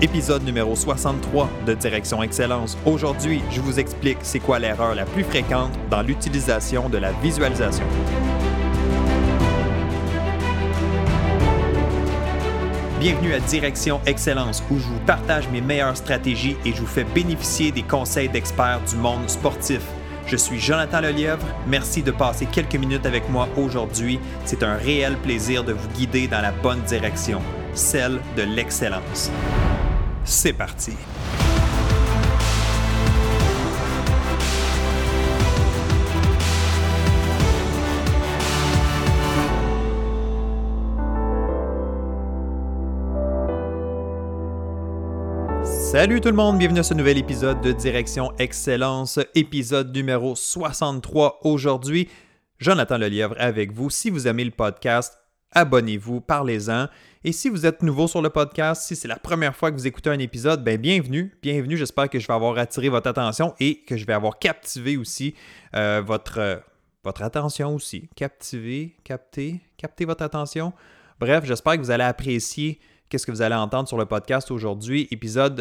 Épisode numéro 63 de Direction Excellence. Aujourd'hui, je vous explique c'est quoi l'erreur la plus fréquente dans l'utilisation de la visualisation. Bienvenue à Direction Excellence où je vous partage mes meilleures stratégies et je vous fais bénéficier des conseils d'experts du monde sportif. Je suis Jonathan Lelièvre. Merci de passer quelques minutes avec moi aujourd'hui. C'est un réel plaisir de vous guider dans la bonne direction, celle de l'excellence. C'est parti. Salut tout le monde, bienvenue à ce nouvel épisode de Direction Excellence, épisode numéro 63 aujourd'hui. Jonathan Lelièvre avec vous. Si vous aimez le podcast, abonnez-vous, parlez-en. Et si vous êtes nouveau sur le podcast, si c'est la première fois que vous écoutez un épisode, ben bienvenue, bienvenue. J'espère que je vais avoir attiré votre attention et que je vais avoir captivé aussi euh, votre, euh, votre attention aussi. Captiver, capter, capter votre attention. Bref, j'espère que vous allez apprécier qu'est-ce que vous allez entendre sur le podcast aujourd'hui, épisode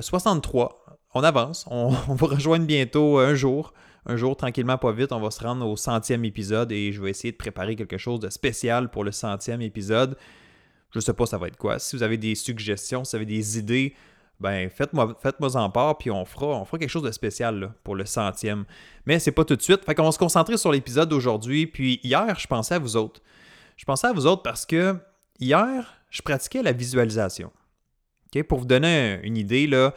63. Euh, on avance, on, on va rejoindre bientôt un jour un jour, tranquillement, pas vite, on va se rendre au centième épisode et je vais essayer de préparer quelque chose de spécial pour le centième épisode. Je ne sais pas ça va être quoi. Si vous avez des suggestions, si vous avez des idées, ben faites-moi faites-moi en part, puis on fera, on fera quelque chose de spécial pour le centième. Mais c'est pas tout de suite. Fait qu'on va se concentrer sur l'épisode d'aujourd'hui. Puis hier, je pensais à vous autres. Je pensais à vous autres parce que hier, je pratiquais la visualisation. Pour vous donner une idée, là,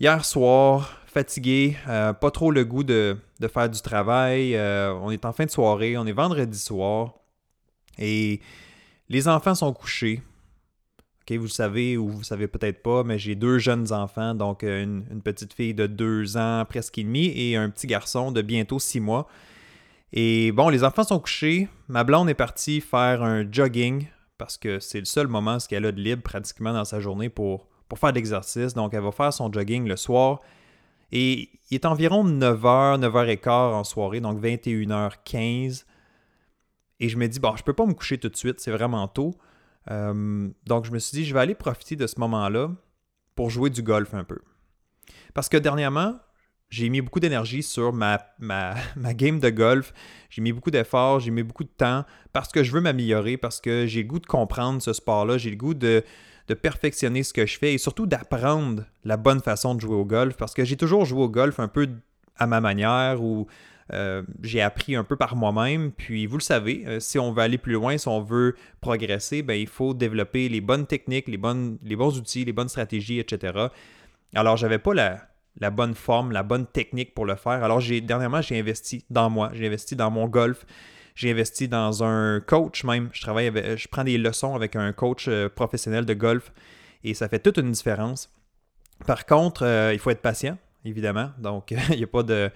hier soir, fatigué, euh, pas trop le goût de, faire du travail. Euh, on est en fin de soirée, on est vendredi soir. Et les enfants sont couchés. vous le savez ou vous ne savez peut-être pas, mais j'ai deux jeunes enfants, donc euh, une, petite fille de deux ans, presque et demi, et un petit garçon de bientôt six mois. Et bon, les enfants sont couchés. Ma blonde est partie faire un jogging parce que c'est le seul moment qu'elle a de libre pratiquement dans sa journée pour, pour faire de l'exercice. Donc, elle va faire son jogging le soir. Et il est environ 9h, 9h15 en soirée, donc 21h15. Et je me dis, bon, je peux pas me coucher tout de suite, c'est vraiment tôt. Euh, donc, je me suis dit, je vais aller profiter de ce moment-là pour jouer du golf un peu. Parce que dernièrement, j'ai mis beaucoup d'énergie sur ma, ma, game de golf. J'ai mis beaucoup d'efforts, j'ai mis beaucoup de temps parce que je veux m'améliorer, parce que j'ai le goût de comprendre ce sport-là, j'ai le goût de, de, perfectionner ce que je fais et surtout d'apprendre la bonne façon de jouer au golf parce que j'ai toujours joué au golf un peu à ma manière ou euh, j'ai appris un peu par moi-même. Puis vous le savez, euh, si on veut aller plus loin, si on veut progresser, ben, il faut développer les bonnes techniques, les, bonnes, les bons outils, les bonnes stratégies, etc. Alors, j'avais pas la, la, bonne forme, la bonne technique pour le faire. Alors, j'ai dernièrement, j'ai investi dans moi, j'ai investi dans mon golf. J'ai investi dans un coach même. Je travaille je prends des leçons avec un coach euh, professionnel de golf et ça fait toute une différence. Par contre, il faut être patient, évidemment. Donc, il n'y a pas de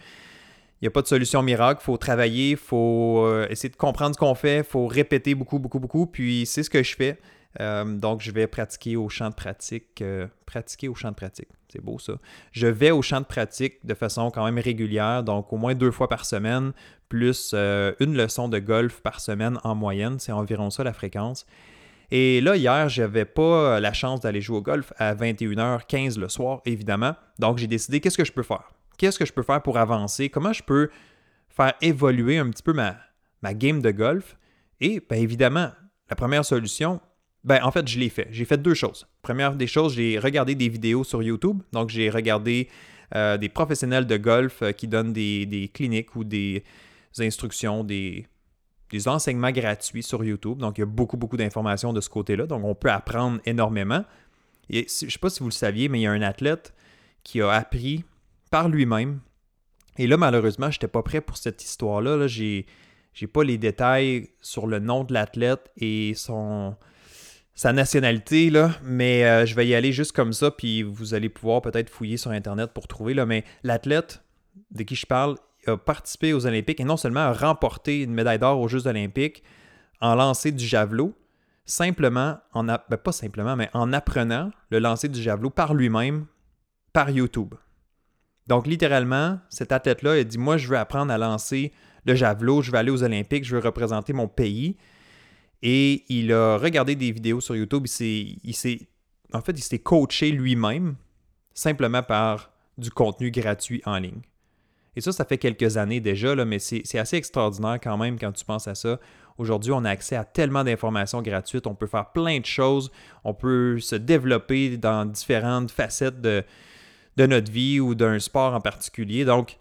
il n'y a pas de solution miracle. Il faut travailler, il faut euh, essayer de comprendre ce qu'on fait, il faut répéter beaucoup, beaucoup, beaucoup. Puis c'est ce que je fais. Euh, donc, je vais pratiquer au champ de pratique. Euh, pratiquer au champ de pratique. C'est beau ça. Je vais au champ de pratique de façon quand même régulière, donc au moins deux fois par semaine, plus une leçon de golf par semaine en moyenne. C'est environ ça la fréquence. Et là, hier, je n'avais pas la chance d'aller jouer au golf à 21h15 le soir, évidemment. Donc, j'ai décidé qu'est-ce que je peux faire? Qu'est-ce que je peux faire pour avancer, comment je peux faire évoluer un petit peu ma, ma game de golf? Et bien évidemment, la première solution, ben en fait, je l'ai fait. J'ai fait deux choses. Première des choses, j'ai regardé des vidéos sur YouTube. Donc, j'ai regardé euh, des professionnels de golf euh, qui donnent des, cliniques ou des instructions, des, des enseignements gratuits sur YouTube. Donc, il y a beaucoup, beaucoup d'informations de ce côté-là. Donc, on peut apprendre énormément. Et je ne sais pas si vous le saviez, mais il y a un athlète qui a appris par lui-même. Et là, malheureusement, je n'étais pas prêt pour cette histoire-là. -là, j'ai, j'ai pas les détails sur le nom de l'athlète et son sa nationalité, mais euh, je vais y aller juste comme ça, puis vous allez pouvoir peut-être fouiller sur Internet pour trouver. Là, mais l'athlète de qui je parle a participé aux Olympiques et non seulement a remporté une médaille d'or aux Jeux Olympiques en lancer du javelot, simplement, en ben, pas simplement, mais en apprenant le lancer du javelot par lui-même, par YouTube. Donc, littéralement, cet athlète-là a dit Moi, je veux apprendre à lancer le javelot, je veux aller aux Olympiques, je veux représenter mon pays. Et il a regardé des vidéos sur YouTube, il s'est en fait, il s'est coaché lui-même simplement par du contenu gratuit en ligne. Et ça, ça fait quelques années déjà, là, mais c'est assez extraordinaire quand même quand tu penses à ça. Aujourd'hui, on a accès à tellement d'informations gratuites, on peut faire plein de choses, on peut se développer dans différentes facettes de, de notre vie ou d'un sport en particulier. Donc,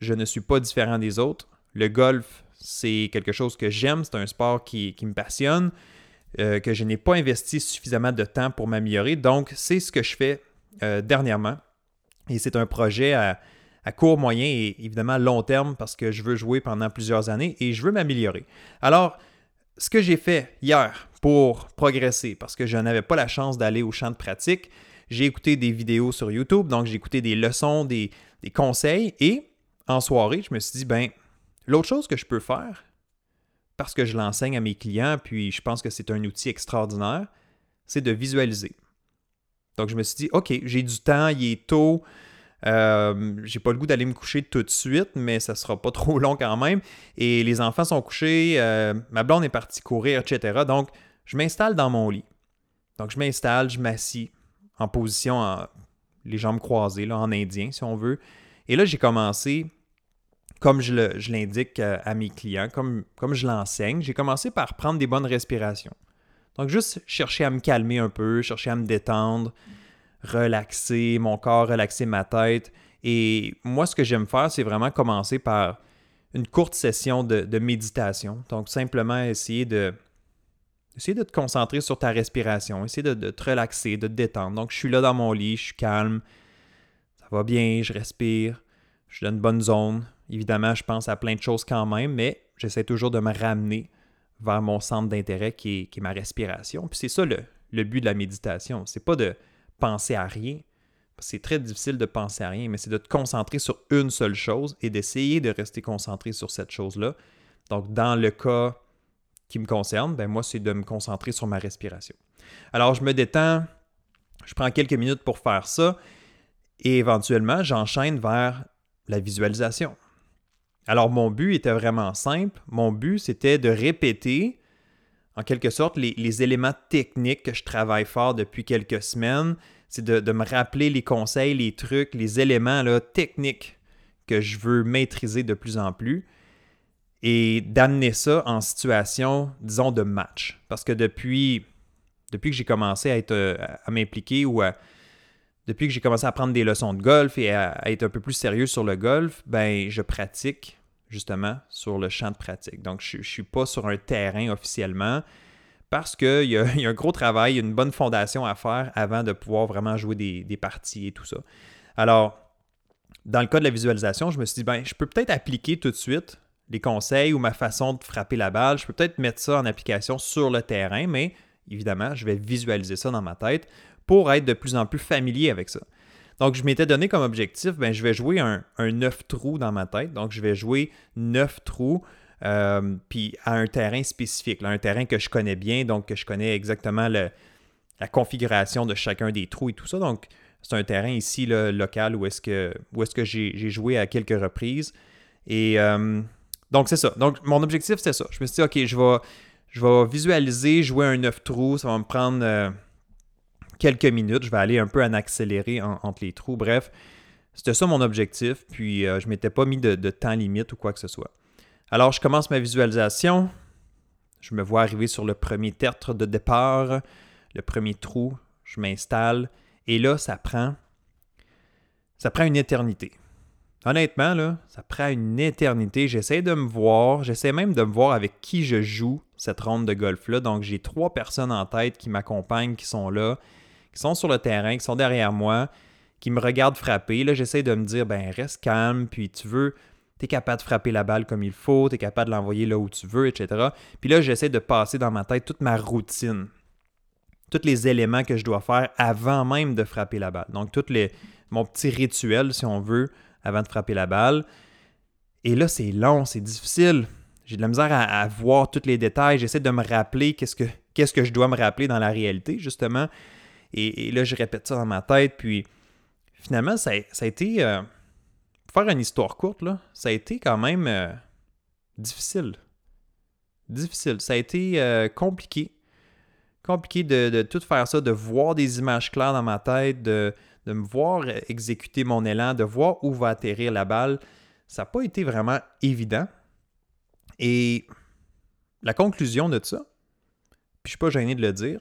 je ne suis pas différent des autres. Le golf, c'est quelque chose que j'aime, c'est un sport qui, me passionne, euh, que je n'ai pas investi suffisamment de temps pour m'améliorer. Donc, c'est ce que je fais euh, dernièrement. Et c'est un projet à, court, moyen et évidemment long terme parce que je veux jouer pendant plusieurs années et je veux m'améliorer. Alors, ce que j'ai fait hier pour progresser, parce que je n'avais pas la chance d'aller au champ de pratique, j'ai écouté des vidéos sur YouTube, donc j'ai écouté des leçons, des, conseils et en soirée, je me suis dit, ben, l'autre chose que je peux faire, parce que je l'enseigne à mes clients, puis je pense que c'est un outil extraordinaire, c'est de visualiser. Donc, je me suis dit, OK, j'ai du temps, il est tôt, euh, j'ai pas le goût d'aller me coucher tout de suite, mais ça sera pas trop long quand même. Et les enfants sont couchés, euh, ma blonde est partie courir, etc. Donc, je m'installe dans mon lit. Donc, je m'installe, je m'assis en position, les jambes croisées, là, en indien, si on veut. Et là, j'ai commencé, comme je l'indique à, à, mes clients, comme, je l'enseigne, j'ai commencé par prendre des bonnes respirations. Donc, juste chercher à me calmer un peu, chercher à me détendre relaxer mon corps, relaxer ma tête. Et moi, ce que j'aime faire, c'est vraiment commencer par une courte session de, méditation. Donc, simplement essayer de, essayer de te concentrer sur ta respiration, essayer de, te relaxer, de te détendre. Donc, je suis là dans mon lit, je suis calme, ça va bien, je respire, je suis dans une bonne zone. Évidemment, je pense à plein de choses quand même, mais j'essaie toujours de me ramener vers mon centre d'intérêt qui est, ma respiration. Puis c'est ça le, le but de la méditation. C'est pas de penser à rien. C'est très difficile de penser à rien, mais c'est de te concentrer sur une seule chose et d'essayer de rester concentré sur cette chose-là. Donc, dans le cas qui me concerne, ben moi, c'est de me concentrer sur ma respiration. Alors, je me détends, je prends quelques minutes pour faire ça et éventuellement, j'enchaîne vers la visualisation. Alors, mon but était vraiment simple. Mon but, c'était de répéter en quelque sorte, les, éléments techniques que je travaille fort depuis quelques semaines, c'est de, me rappeler les conseils, les trucs, les éléments techniques que je veux maîtriser de plus en plus et d'amener ça en situation, disons, de match. Parce que depuis, que j'ai commencé à, être, à m'impliquer ou depuis que j'ai commencé à prendre des leçons de golf et à, être un peu plus sérieux sur le golf, ben je pratique justement, sur le champ de pratique. Donc, je ne suis pas sur un terrain officiellement parce qu'il y, a un gros travail, une bonne fondation à faire avant de pouvoir vraiment jouer des, parties et tout ça. Alors, dans le cas de la visualisation, je me suis dit, ben, je peux peut-être appliquer tout de suite les conseils ou ma façon de frapper la balle. Je peux peut-être mettre ça en application sur le terrain, mais évidemment, je vais visualiser ça dans ma tête pour être de plus en plus familier avec ça. Donc, je m'étais donné comme objectif, ben, je vais jouer un, un 9 trous dans ma tête. Donc, je vais jouer 9 trous, euh, puis à un terrain spécifique, un terrain que je connais bien, donc que je connais exactement la configuration de chacun des trous et tout ça. Donc, c'est un terrain ici local où est-ce que, j'ai joué à quelques reprises. Et euh, donc, c'est ça. Donc, mon objectif, c'était ça. Je me suis dit, OK, je vais, je vais visualiser jouer un 9 trous. Ça va me prendre. Euh, quelques minutes. Je vais aller un peu en accéléré entre les trous. Bref, c'était ça mon objectif. Puis euh, je ne m'étais pas mis de, temps limite ou quoi que ce soit. Alors, je commence ma visualisation. Je me vois arriver sur le premier tertre de départ, le premier trou. Je m'installe. Et là, ça prend. Ça prend une éternité. Honnêtement, là, ça prend une éternité. J'essaie de me voir, j'essaie même de me voir avec qui je joue cette ronde de golf-là. Donc, j'ai trois personnes en tête qui m'accompagnent, qui sont là qui sont sur le terrain, qui sont derrière moi, qui me regardent frapper. Là, j'essaie de me dire, ben reste calme, puis tu veux, tu es capable de frapper la balle comme il faut, tu es capable de l'envoyer là où tu veux, etc. Puis là, j'essaie de passer dans ma tête toute ma routine, tous les éléments que je dois faire avant même de frapper la balle. Donc, tout les, mon petit rituel, si on veut, avant de frapper la balle. Et là, c'est long, c'est difficile. J'ai de la misère à, voir tous les détails. J'essaie de me rappeler qu'est-ce que, qu'est-ce que je dois me rappeler dans la réalité, justement. Et, là, je répète ça dans ma tête. Puis finalement, ça, a été. Euh, pour faire une histoire courte, là, ça a été quand même euh, difficile. Difficile. Ça a été euh, compliqué. compliqué de, tout faire ça, de voir des images claires dans ma tête, de, de me voir exécuter mon élan, de voir où va atterrir la balle. Ça n'a pas été vraiment évident. Et la conclusion de ça, puis je suis pas gêné de le dire,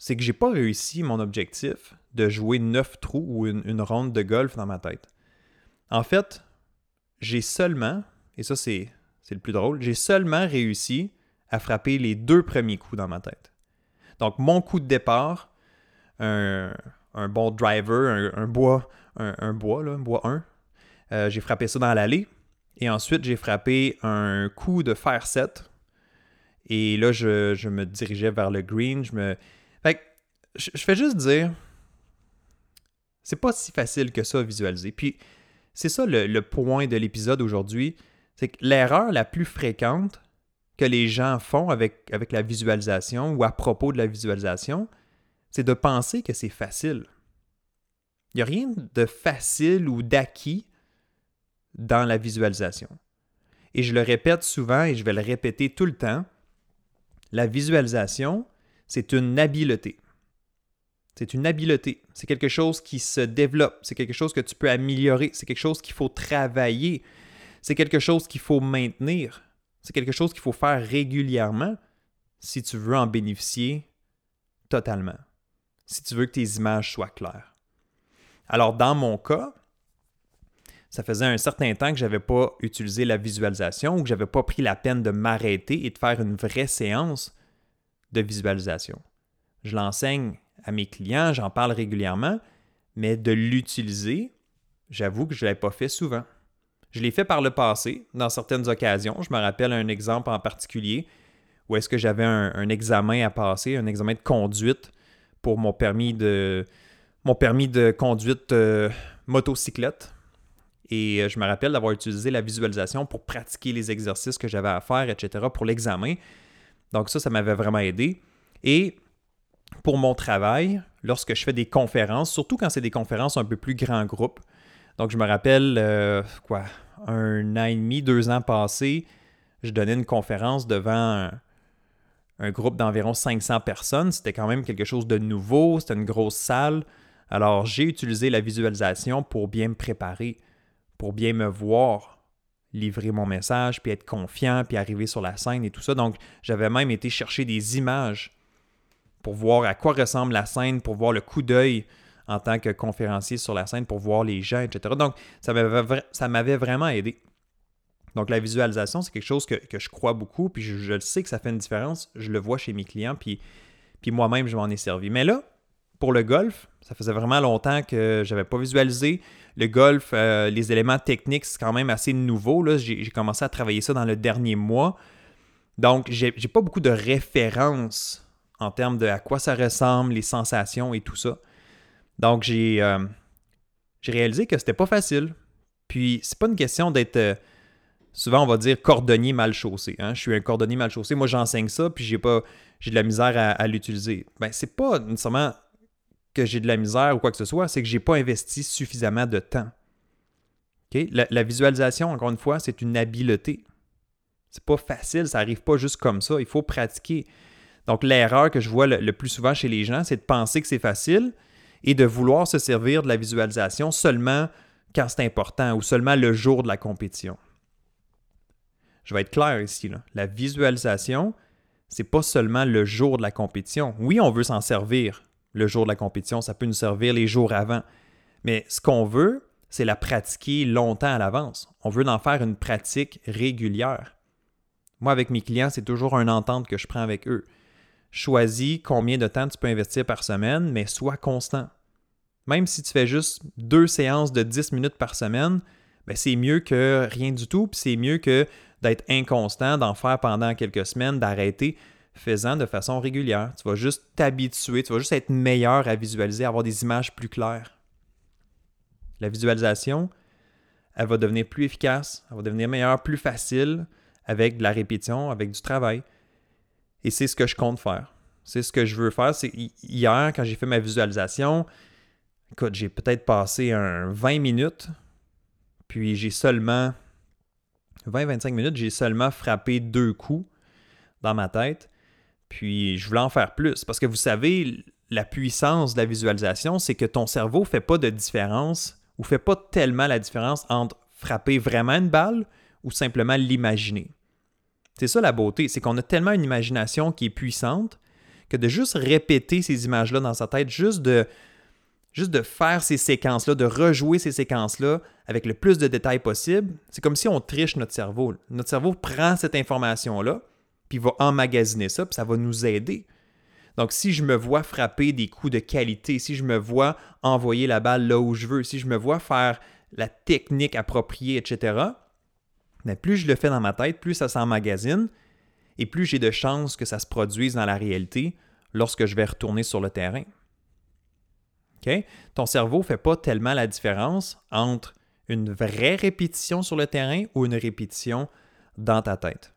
c'est que j'ai pas réussi mon objectif de jouer neuf trous ou une, ronde de golf dans ma tête. En fait, j'ai seulement, et ça c'est le plus drôle, j'ai seulement réussi à frapper les deux premiers coups dans ma tête. Donc mon coup de départ, un, bon driver, un, bois, un, bois, là, un bois 1, euh, j'ai frappé ça dans l'allée. Et ensuite, j'ai frappé un coup de fer 7 et là, je, me dirigeais vers le green. Je me. Je, fais juste dire. C'est pas si facile que ça à visualiser. Puis, c'est ça le, point de l'épisode aujourd'hui. C'est que l'erreur la plus fréquente que les gens font avec, avec la visualisation ou à propos de la visualisation, c'est de penser que c'est facile. Il n'y a rien de facile ou d'acquis dans la visualisation. Et je le répète souvent et je vais le répéter tout le temps. La visualisation, c'est une habileté. C'est une habileté. C'est quelque chose qui se développe. C'est quelque chose que tu peux améliorer. C'est quelque chose qu'il faut travailler. C'est quelque chose qu'il faut maintenir. C'est quelque chose qu'il faut faire régulièrement si tu veux en bénéficier totalement. Si tu veux que tes images soient claires. Alors, dans mon cas, ça faisait un certain temps que je n'avais pas utilisé la visualisation ou que je n'avais pas pris la peine de m'arrêter et de faire une vraie séance de visualisation. Je l'enseigne à mes clients, j'en parle régulièrement, mais de l'utiliser, j'avoue que je ne l'ai pas fait souvent. Je l'ai fait par le passé, dans certaines occasions. Je me rappelle un exemple en particulier où est-ce que j'avais un, examen à passer, un examen de conduite pour mon permis de, mon permis de conduite euh, motocyclette. Et euh, je me rappelle d'avoir utilisé la visualisation pour pratiquer les exercices que j'avais à faire, etc., pour l'examen. Donc ça, ça m'avait vraiment aidé. Et pour mon travail, lorsque je fais des conférences, surtout quand c'est des conférences un peu plus grand groupe, donc je me rappelle, euh, quoi, un an et demi, deux ans passés, je donnais une conférence devant un, un groupe d'environ 500 personnes. C'était quand même quelque chose de nouveau, c'était une grosse salle. Alors j'ai utilisé la visualisation pour bien me préparer pour bien me voir livrer mon message, puis être confiant, puis arriver sur la scène et tout ça. Donc, j'avais même été chercher des images pour voir à quoi ressemble la scène, pour voir le coup d'œil en tant que conférencier sur la scène, pour voir les gens, etc. Donc, ça m'avait vraiment aidé. Donc, la visualisation, c'est quelque chose que, je crois beaucoup, puis je, je, sais que ça fait une différence. Je le vois chez mes clients, puis, puis moi-même, je m'en ai servi. Mais là, pour le golf, ça faisait vraiment longtemps que je n'avais pas visualisé. Le golf, euh, les éléments techniques, c'est quand même assez nouveau. J'ai, commencé à travailler ça dans le dernier mois. Donc, j'ai, n'ai pas beaucoup de références en termes de à quoi ça ressemble, les sensations et tout ça. Donc, j'ai, euh, réalisé que c'était pas facile. Puis, c'est pas une question d'être. Euh, souvent, on va dire cordonnier mal chaussé. Hein. Je suis un cordonnier mal chaussé. Moi, j'enseigne ça, puis j'ai pas j'ai de la misère à, l'utiliser. Ben, c'est pas nécessairement que j'ai de la misère ou quoi que ce soit, c'est que je n'ai pas investi suffisamment de temps. La, visualisation, encore une fois, c'est une habileté. C'est pas facile, ça n'arrive pas juste comme ça. Il faut pratiquer. Donc, l'erreur que je vois le, plus souvent chez les gens, c'est de penser que c'est facile et de vouloir se servir de la visualisation seulement quand c'est important ou seulement le jour de la compétition. Je vais être clair ici. La visualisation, c'est pas seulement le jour de la compétition. Oui, on veut s'en servir le jour de la compétition, ça peut nous servir les jours avant. Mais ce qu'on veut, c'est la pratiquer longtemps à l'avance. On veut en faire une pratique régulière. Moi, avec mes clients, c'est toujours une entente que je prends avec eux. Choisis combien de temps tu peux investir par semaine, mais sois constant. Même si tu fais juste deux séances de 10 minutes par semaine, ben c'est mieux que rien du tout, puis c'est mieux que d'être inconstant, d'en faire pendant quelques semaines, d'arrêter faisant de façon régulière. Tu vas juste t'habituer, tu vas juste être meilleur à visualiser, avoir des images plus claires. La visualisation, elle va devenir plus efficace, elle va devenir meilleure, plus facile avec de la répétition, avec du travail. Et c'est ce que je compte faire. C'est ce que je veux faire. Hier, quand j'ai fait ma visualisation, écoute, j'ai peut-être passé un 20 minutes, puis j'ai seulement 20-25 minutes, j'ai seulement frappé deux coups dans ma tête. Puis je voulais en faire plus parce que vous savez, la puissance de la visualisation, c'est que ton cerveau ne fait pas de différence ou fait pas tellement la différence entre frapper vraiment une balle ou simplement l'imaginer. C'est ça la beauté, c'est qu'on a tellement une imagination qui est puissante que de juste répéter ces images-là dans sa tête, juste de, juste de faire ces séquences-là, de rejouer ces séquences-là avec le plus de détails possible, c'est comme si on triche notre cerveau. Notre cerveau prend cette information-là, puis va emmagasiner ça, puis ça va nous aider. Donc, si je me vois frapper des coups de qualité, si je me vois envoyer la balle là où je veux, si je me vois faire la technique appropriée, etc., mais plus je le fais dans ma tête, plus ça s'emmagasine et plus j'ai de chances que ça se produise dans la réalité lorsque je vais retourner sur le terrain. Ton cerveau ne fait pas tellement la différence entre une vraie répétition sur le terrain ou une répétition dans ta tête.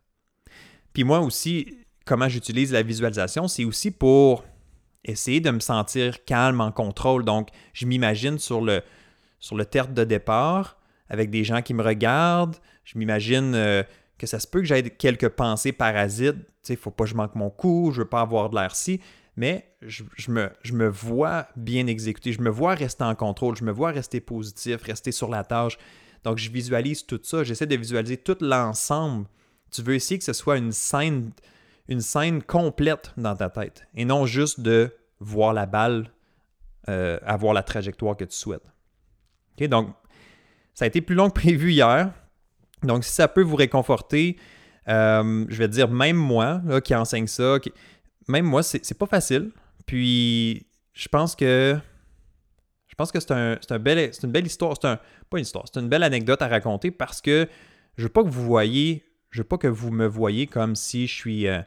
Puis moi aussi, comment j'utilise la visualisation, c'est aussi pour essayer de me sentir calme, en contrôle. Donc, je m'imagine sur le, sur le tertre de départ avec des gens qui me regardent. Je m'imagine euh, que ça se peut que j'aie quelques pensées parasites. Tu sais, il ne faut pas que je manque mon coup, je ne veux pas avoir de l'air si. Mais je, me, je me vois bien exécuter, je me vois rester en contrôle, je me vois rester positif, rester sur la tâche. Donc, je visualise tout ça. J'essaie de visualiser tout l'ensemble. Tu veux essayer que ce soit une scène une scène complète dans ta tête et non juste de voir la balle euh, avoir la trajectoire que tu souhaites. donc, ça a été plus long que prévu hier. Donc, si ça peut vous réconforter, euh, je vais dire, même moi qui enseigne ça, même moi, c'est pas facile. Puis, je pense que je pense que c'est un, un une belle histoire. C'est pas une histoire, c'est une belle anecdote à raconter parce que je veux pas que vous voyez je veux pas que vous me voyez comme si je suis, euh,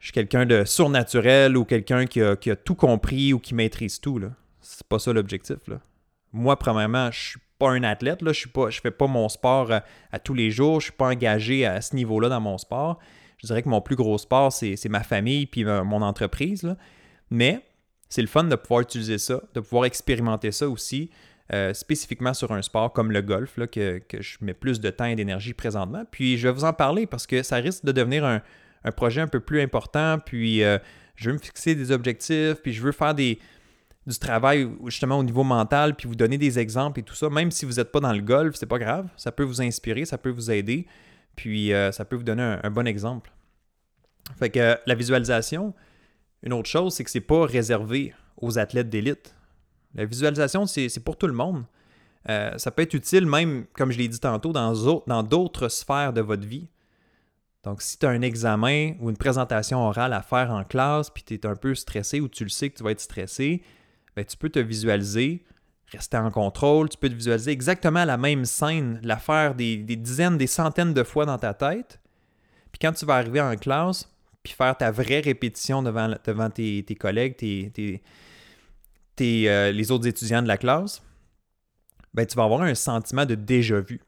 je suis quelqu'un de surnaturel ou quelqu'un qui a, tout compris ou qui maîtrise tout. C'est pas ça l'objectif. Moi, premièrement, je suis pas un athlète. Là. Je ne fais pas mon sport à, tous les jours. Je suis pas engagé à ce niveau-là dans mon sport. Je dirais que mon plus gros sport, c'est, ma famille puis euh, mon entreprise. Mais c'est le fun de pouvoir utiliser ça, de pouvoir expérimenter ça aussi. Euh, spécifiquement sur un sport comme le golf, là, que, je mets plus de temps et d'énergie présentement. Puis je vais vous en parler parce que ça risque de devenir un, projet un peu plus important. Puis euh, je veux me fixer des objectifs, puis je veux faire des, du travail justement au niveau mental, puis vous donner des exemples et tout ça. Même si vous n'êtes pas dans le golf, c'est pas grave. Ça peut vous inspirer, ça peut vous aider, puis euh, ça peut vous donner un, bon exemple. Fait que la visualisation, une autre chose, c'est que c'est pas réservé aux athlètes d'élite. La visualisation, c'est pour tout le monde. Euh, ça peut être utile même, comme je l'ai dit tantôt, dans d'autres sphères de votre vie. Donc, si tu as un examen ou une présentation orale à faire en classe, puis tu es un peu stressé ou tu le sais que tu vas être stressé, ben, tu peux te visualiser, rester en contrôle, tu peux te visualiser exactement la même scène, la faire des, dizaines, des centaines de fois dans ta tête. Puis quand tu vas arriver en classe, puis faire ta vraie répétition devant, devant tes, collègues, tes, euh, les autres étudiants de la classe, ben, tu vas avoir un sentiment de déjà vu.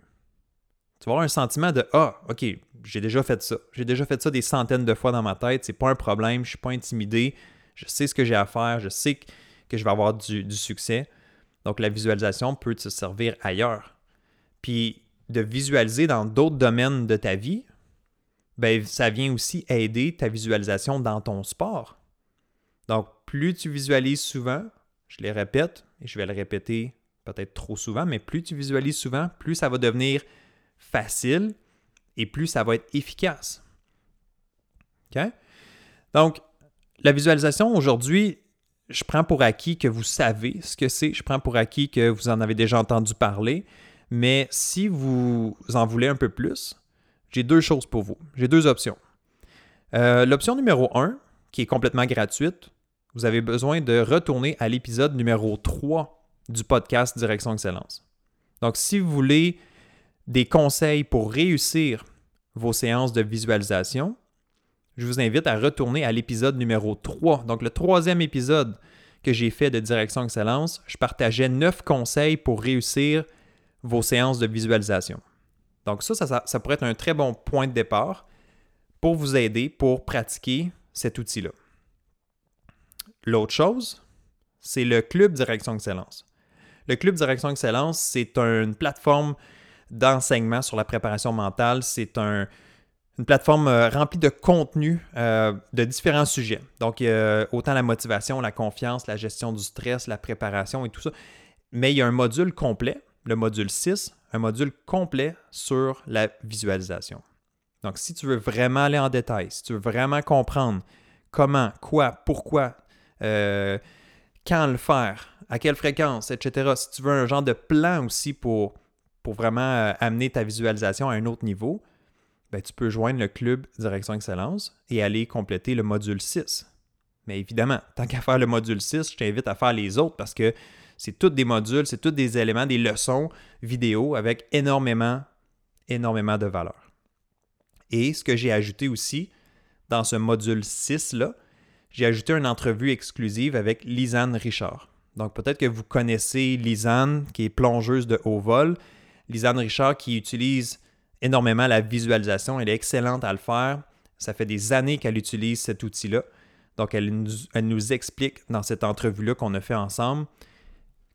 Tu vas avoir un sentiment de Ah, OK, j'ai déjà fait ça. J'ai déjà fait ça des centaines de fois dans ma tête. C'est pas un problème. Je suis pas intimidé. Je sais ce que j'ai à faire. Je sais que je vais avoir du, succès. Donc, la visualisation peut te servir ailleurs. Puis, de visualiser dans d'autres domaines de ta vie, ben, ça vient aussi aider ta visualisation dans ton sport. Donc, plus tu visualises souvent, je les répète et je vais le répéter peut-être trop souvent, mais plus tu visualises souvent, plus ça va devenir facile et plus ça va être efficace. OK? Donc, la visualisation aujourd'hui, je prends pour acquis que vous savez ce que c'est, je prends pour acquis que vous en avez déjà entendu parler, mais si vous en voulez un peu plus, j'ai deux choses pour vous. J'ai deux options. Euh, l'option numéro un, qui est complètement gratuite, vous avez besoin de retourner à l'épisode numéro 3 du podcast Direction Excellence. Donc, si vous voulez des conseils pour réussir vos séances de visualisation, je vous invite à retourner à l'épisode numéro 3. Donc, le troisième épisode que j'ai fait de Direction Excellence, je partageais neuf conseils pour réussir vos séances de visualisation. Donc, ça, ça, ça pourrait être un très bon point de départ pour vous aider pour pratiquer cet outil-là. L'autre chose, c'est le Club Direction Excellence. Le Club Direction Excellence, c'est une plateforme d'enseignement sur la préparation mentale. C'est un, une plateforme euh, remplie de contenu euh, de différents sujets. Donc, autant la motivation, la confiance, la gestion du stress, la préparation et tout ça. Mais il y a un module complet, le module 6, un module complet sur la visualisation. Donc, si tu veux vraiment aller en détail, si tu veux vraiment comprendre comment, quoi, pourquoi, euh, quand le faire, à quelle fréquence, etc., si tu veux un genre de plan aussi pour, pour vraiment euh, amener ta visualisation à un autre niveau, ben, tu peux joindre le club Direction Excellence et aller compléter le module 6. Mais évidemment, tant qu'à faire le module 6, je t'invite à faire les autres parce que c'est tous des modules, c'est tous des éléments, des leçons vidéo avec énormément, énormément de valeur. Et ce que j'ai ajouté aussi dans ce module 6-là, j'ai ajouté une entrevue exclusive avec Lisanne Richard. Donc peut-être que vous connaissez Lisanne, qui est plongeuse de haut vol. Lisanne Richard qui utilise énormément la visualisation. Elle est excellente à le faire. Ça fait des années qu'elle utilise cet outil-là. Donc elle nous, elle nous explique dans cette entrevue-là qu'on a fait ensemble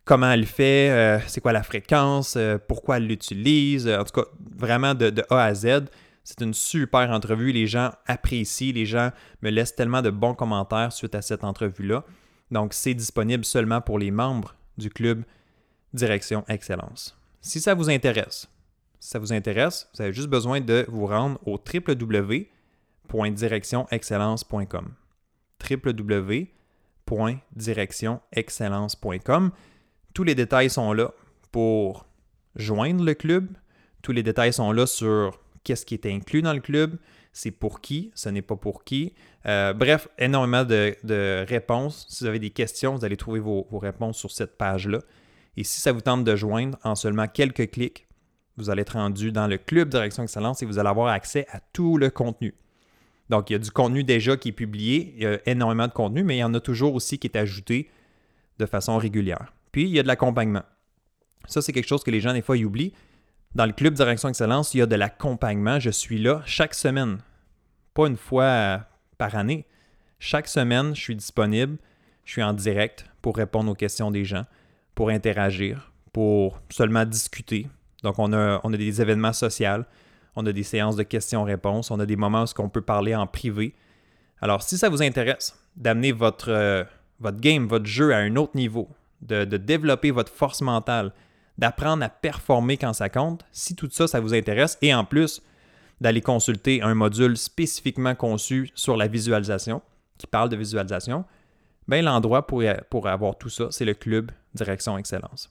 comment elle fait, euh, c'est quoi la fréquence, euh, pourquoi elle l'utilise. en tout cas, vraiment de A à Z. C'est une super entrevue. Les gens apprécient. Les gens me laissent tellement de bons commentaires suite à cette entrevue-là. Donc, c'est disponible seulement pour les membres du club Direction Excellence. Si ça vous intéresse, si ça vous intéresse, vous avez juste besoin de vous rendre au www.directionexcellence.com. www.directionexcellence.com. Tous les détails sont là pour joindre le club. Tous les détails sont là sur qu'est-ce qui est inclus dans le club, c'est pour qui, ce n'est pas pour qui. Euh, bref, énormément de, réponses. Si vous avez des questions, vous allez trouver vos, réponses sur cette page-là. Et si ça vous tente de joindre, en seulement quelques clics, vous allez être rendu dans le club Direction Excellence et vous allez avoir accès à tout le contenu. Donc, il y a du contenu déjà qui est publié, il y a énormément de contenu, mais il y en a toujours aussi qui est ajouté de façon régulière. Puis, il y a de l'accompagnement. Ça, c'est quelque chose que les gens, des fois, ils oublient. Dans le club Direction Excellence, il y a de l'accompagnement. Je suis là chaque semaine, pas une fois par année. Chaque semaine, je suis disponible, je suis en direct pour répondre aux questions des gens, pour interagir, pour seulement discuter. Donc, on a, des événements sociaux, on a des séances de questions-réponses, on a des moments où on peut parler en privé. Alors, si ça vous intéresse d'amener votre, euh, game, votre jeu à un autre niveau, de développer votre force mentale, d'apprendre à performer quand ça compte, si tout ça, ça vous intéresse, et en plus d'aller consulter un module spécifiquement conçu sur la visualisation, qui parle de visualisation, ben l'endroit pour, pour avoir tout ça, c'est le club Direction Excellence.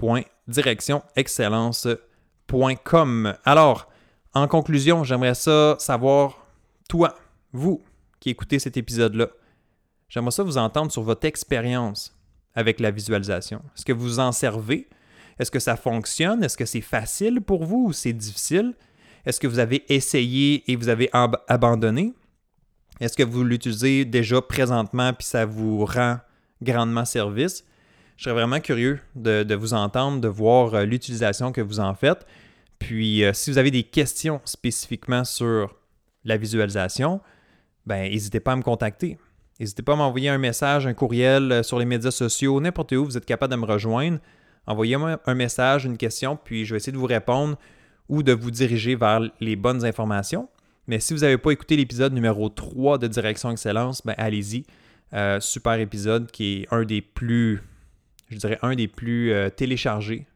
www.directionexcellence.com. Alors, en conclusion, j'aimerais ça savoir, toi, vous qui écoutez cet épisode-là, j'aimerais ça vous entendre sur votre expérience avec la visualisation? Est-ce que vous en servez? Est-ce que ça fonctionne? Est-ce que c'est facile pour vous ou c'est difficile? Est-ce que vous avez essayé et vous avez abandonné? Est-ce que vous l'utilisez déjà présentement puis ça vous rend grandement service? Je serais vraiment curieux de, vous entendre, de voir euh, l'utilisation que vous en faites. Puis, euh, si vous avez des questions spécifiquement sur la visualisation, ben, n'hésitez pas à me contacter. N'hésitez pas à m'envoyer un message, un courriel euh, sur les médias sociaux, n'importe où vous êtes capable de me rejoindre. Envoyez-moi un message, une question, puis je vais essayer de vous répondre ou de vous diriger vers les bonnes informations. Mais si vous n'avez pas écouté l'épisode numéro 3 de Direction Excellence, ben allez-y. Super épisode qui est un des plus, je dirais, un des plus euh, téléchargés.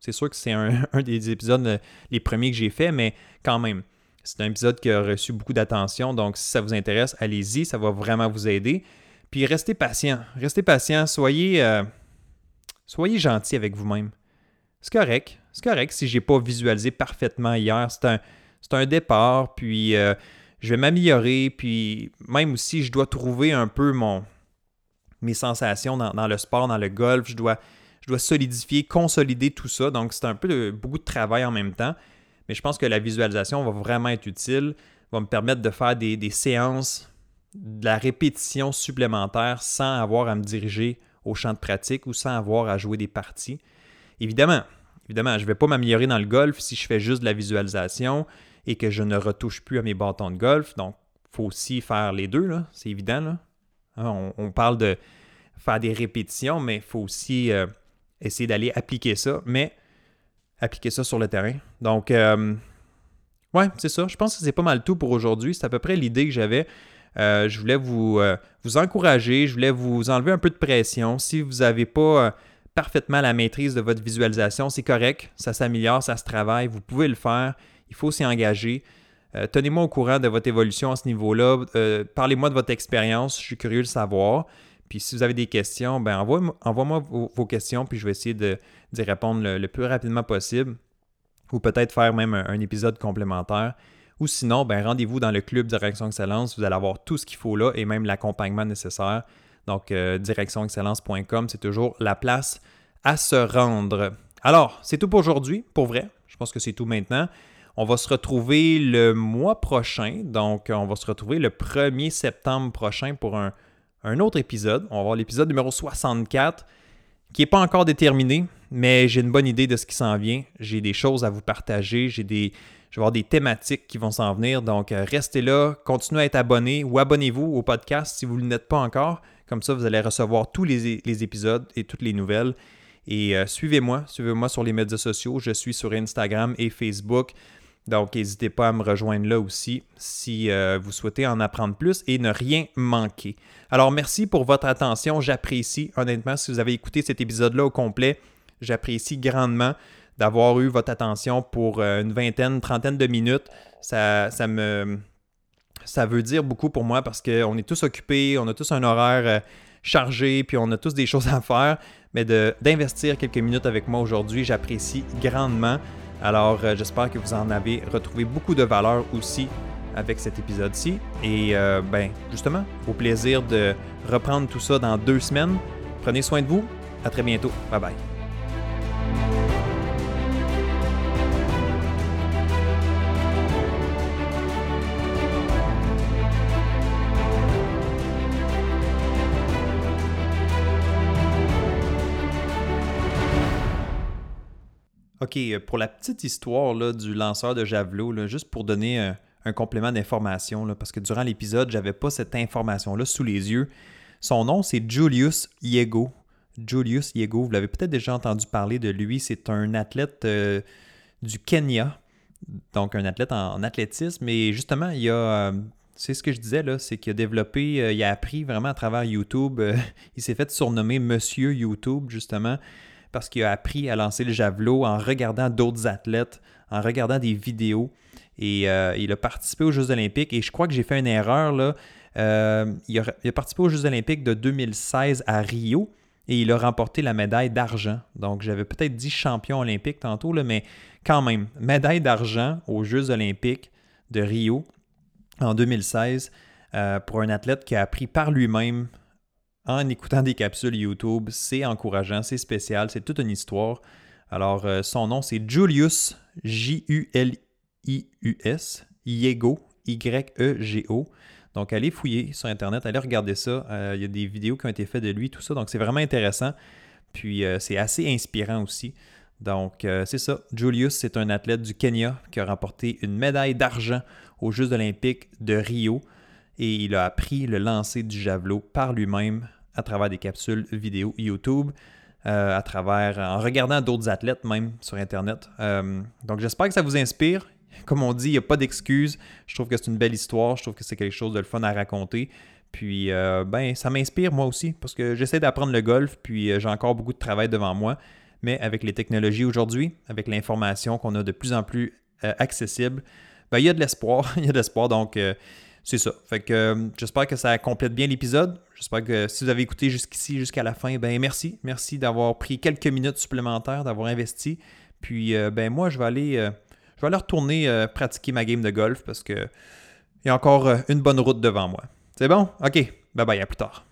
C'est sûr que c'est un, des épisodes les premiers que j'ai fait, mais quand même. C'est un épisode qui a reçu beaucoup d'attention, donc si ça vous intéresse, allez-y, ça va vraiment vous aider. Puis restez patient, restez patient, soyez, euh, soyez gentil avec vous-même. C'est correct, c'est correct si j'ai pas visualisé parfaitement hier. C'est un, un départ, puis euh, je vais m'améliorer, puis même aussi je dois trouver un peu mon, mes sensations dans, le sport, dans le golf, je dois, je dois solidifier, consolider tout ça. Donc c'est un peu de, beaucoup de travail en même temps. Mais je pense que la visualisation va vraiment être utile, va me permettre de faire des, séances, de la répétition supplémentaire sans avoir à me diriger au champ de pratique ou sans avoir à jouer des parties. Évidemment, évidemment, je ne vais pas m'améliorer dans le golf si je fais juste de la visualisation et que je ne retouche plus à mes bâtons de golf. Donc, il faut aussi faire les deux, c'est évident. Hein, on, parle de faire des répétitions, mais il faut aussi euh, essayer d'aller appliquer ça. Mais appliquer ça sur le terrain. Donc, euh, ouais, c'est ça. Je pense que c'est pas mal tout pour aujourd'hui. C'est à peu près l'idée que j'avais. Euh, je voulais vous, vous encourager, je voulais vous enlever un peu de pression. Si vous n'avez pas parfaitement la maîtrise de votre visualisation, c'est correct, ça s'améliore, ça se travaille, vous pouvez le faire, il faut s'y engager. Tenez-moi au courant de votre évolution à ce niveau-là. Parlez-moi de votre expérience, je suis curieux de savoir. Puis si vous avez des questions, ben envoie-moi vos, questions, puis je vais essayer d'y répondre le, plus rapidement possible. Ou peut-être faire même un, épisode complémentaire. Ou sinon, ben rendez-vous dans le club Direction Excellence. Vous allez avoir tout ce qu'il faut là et même l'accompagnement nécessaire. Donc, euh, directionexcellence.com, c'est toujours la place à se rendre. Alors, c'est tout pour aujourd'hui, pour vrai. Je pense que c'est tout maintenant. On va se retrouver le mois prochain. Donc, on va se retrouver le 1er septembre prochain pour un, autre épisode. On va voir l'épisode numéro 64 qui n'est pas encore déterminé, mais j'ai une bonne idée de ce qui s'en vient. J'ai des choses à vous partager, j'ai des, je vais avoir des thématiques qui vont s'en venir. Donc, euh, restez là, continuez à être abonné ou abonnez-vous au podcast si vous ne l'êtes pas encore. Comme ça, vous allez recevoir tous les, épisodes et toutes les nouvelles. Et euh, suivez-moi, suivez-moi sur les médias sociaux. Je suis sur Instagram et Facebook. Donc, n'hésitez pas à me rejoindre là aussi si euh, vous souhaitez en apprendre plus et ne rien manquer. Alors, merci pour votre attention. J'apprécie, honnêtement, si vous avez écouté cet épisode-là au complet, j'apprécie grandement d'avoir eu votre attention pour euh, une vingtaine, trentaine de minutes. Ça, ça me. Ça veut dire beaucoup pour moi parce qu'on est tous occupés, on a tous un horaire euh, chargé, puis on a tous des choses à faire. Mais d'investir quelques minutes avec moi aujourd'hui, j'apprécie grandement. Alors, euh, j'espère que vous en avez retrouvé beaucoup de valeur aussi avec cet épisode-ci. Et euh, ben, justement, au plaisir de reprendre tout ça dans deux semaines. Prenez soin de vous. À très bientôt. Bye bye. OK, euh, pour la petite histoire là, du lanceur de javelot, juste pour donner euh, un, complément d'information, parce que durant l'épisode, j'avais pas cette information-là sous les yeux. Son nom, c'est Julius Yego. Julius Yego, vous l'avez peut-être déjà entendu parler de lui. C'est un athlète euh, du Kenya, donc un athlète en, athlétisme. Et justement, il a. c'est ce que je disais, là, c'est qu'il a développé, il a appris vraiment à travers YouTube. il s'est fait surnommer Monsieur YouTube, justement parce qu'il a appris à lancer le javelot en regardant d'autres athlètes, en regardant des vidéos. Et euh, il a participé aux Jeux olympiques. Et je crois que j'ai fait une erreur. Là. Euh, il, a, participé aux Jeux olympiques de 2016 à Rio et il a remporté la médaille d'argent. Donc j'avais peut-être dit champion olympique tantôt, là, mais quand même, médaille d'argent aux Jeux olympiques de Rio en 2016 euh, pour un athlète qui a appris par lui-même en écoutant des capsules YouTube. C'est encourageant, c'est spécial, c'est toute une histoire. Alors, euh, son nom, c'est Julius, J-U-L-I-U-S, Yego, Y-E-G-O. Donc, allez fouiller sur Internet, allez regarder ça. Euh, il y a des vidéos qui ont été faites de lui, tout ça. Donc, c'est vraiment intéressant. Puis, euh, c'est assez inspirant aussi. Donc, c'est ça. Julius, c'est un athlète du Kenya qui a remporté une médaille d'argent aux Jeux olympiques de Rio et il a appris le lancer du javelot par lui-même à travers des capsules vidéo YouTube, euh, à travers, en regardant d'autres athlètes même sur Internet. Euh, donc j'espère que ça vous inspire. Comme on dit, il n'y a pas d'excuses. Je trouve que c'est une belle histoire. Je trouve que c'est quelque chose de le fun à raconter. Puis, euh, ben, ça m'inspire moi aussi parce que j'essaie d'apprendre le golf, puis j'ai encore beaucoup de travail devant moi. Mais avec les technologies aujourd'hui, avec l'information qu'on a de plus en plus accessible, ben, il y a de l'espoir. il y a de l'espoir. Donc, c'est ça. Fait que euh, j'espère que ça complète bien l'épisode. J'espère que si vous avez écouté jusqu'ici, jusqu'à la fin, ben merci. Merci d'avoir pris quelques minutes supplémentaires, d'avoir investi. Puis euh, ben moi, je vais aller, euh, je vais aller retourner pratiquer ma game de golf parce que il y a encore une bonne route devant moi. C'est bon? OK. Bye bye, à plus tard.